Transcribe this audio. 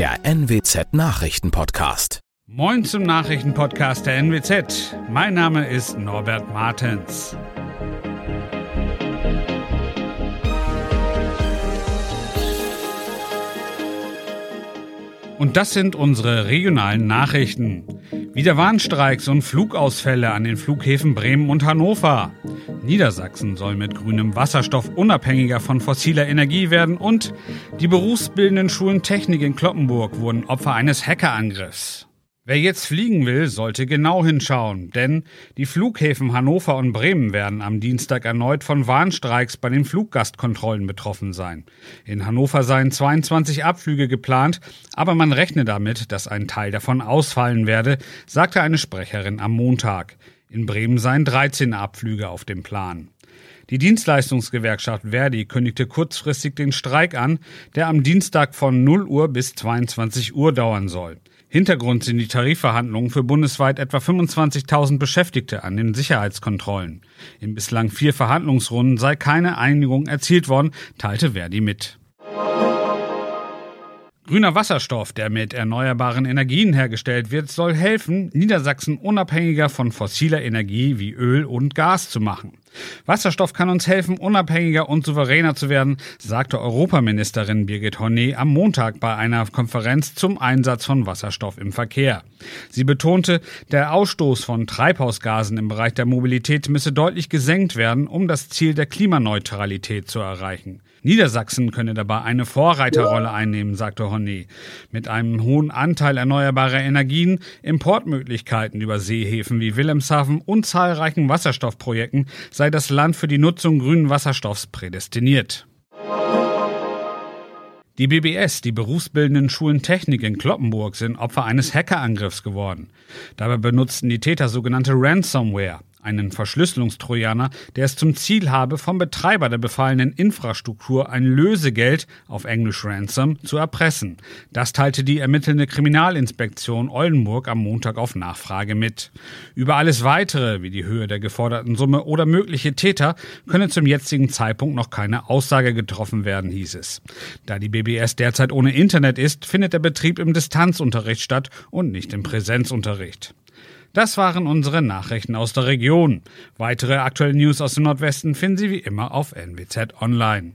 der NWZ Nachrichtenpodcast. Moin zum Nachrichtenpodcast der NWZ. Mein Name ist Norbert Martens. Und das sind unsere regionalen Nachrichten. Wieder Warnstreiks und Flugausfälle an den Flughäfen Bremen und Hannover. Niedersachsen soll mit grünem Wasserstoff unabhängiger von fossiler Energie werden und die berufsbildenden Schulen Technik in Kloppenburg wurden Opfer eines Hackerangriffs. Wer jetzt fliegen will, sollte genau hinschauen, denn die Flughäfen Hannover und Bremen werden am Dienstag erneut von Warnstreiks bei den Fluggastkontrollen betroffen sein. In Hannover seien 22 Abflüge geplant, aber man rechne damit, dass ein Teil davon ausfallen werde, sagte eine Sprecherin am Montag. In Bremen seien 13 Abflüge auf dem Plan. Die Dienstleistungsgewerkschaft Verdi kündigte kurzfristig den Streik an, der am Dienstag von 0 Uhr bis 22 Uhr dauern soll. Hintergrund sind die Tarifverhandlungen für bundesweit etwa 25.000 Beschäftigte an den Sicherheitskontrollen. In bislang vier Verhandlungsrunden sei keine Einigung erzielt worden, teilte Verdi mit. Grüner Wasserstoff, der mit erneuerbaren Energien hergestellt wird, soll helfen, Niedersachsen unabhängiger von fossiler Energie wie Öl und Gas zu machen. Wasserstoff kann uns helfen, unabhängiger und souveräner zu werden, sagte Europaministerin Birgit Hornet am Montag bei einer Konferenz zum Einsatz von Wasserstoff im Verkehr. Sie betonte, der Ausstoß von Treibhausgasen im Bereich der Mobilität müsse deutlich gesenkt werden, um das Ziel der Klimaneutralität zu erreichen. Niedersachsen könne dabei eine Vorreiterrolle einnehmen, sagte Hornet. Mit einem hohen Anteil erneuerbarer Energien, Importmöglichkeiten über Seehäfen wie Wilhelmshaven und zahlreichen Wasserstoffprojekten sei das Land für die Nutzung grünen Wasserstoffs prädestiniert. Die BBS, die berufsbildenden Schulen Technik in Kloppenburg, sind Opfer eines Hackerangriffs geworden. Dabei benutzten die Täter sogenannte Ransomware einen Verschlüsselungstrojaner, der es zum Ziel habe, vom Betreiber der befallenen Infrastruktur ein Lösegeld, auf Englisch Ransom, zu erpressen. Das teilte die ermittelnde Kriminalinspektion Oldenburg am Montag auf Nachfrage mit. Über alles weitere, wie die Höhe der geforderten Summe oder mögliche Täter, könne zum jetzigen Zeitpunkt noch keine Aussage getroffen werden, hieß es. Da die BBS derzeit ohne Internet ist, findet der Betrieb im Distanzunterricht statt und nicht im Präsenzunterricht. Das waren unsere Nachrichten aus der Region. Weitere aktuelle News aus dem Nordwesten finden Sie wie immer auf NWZ Online.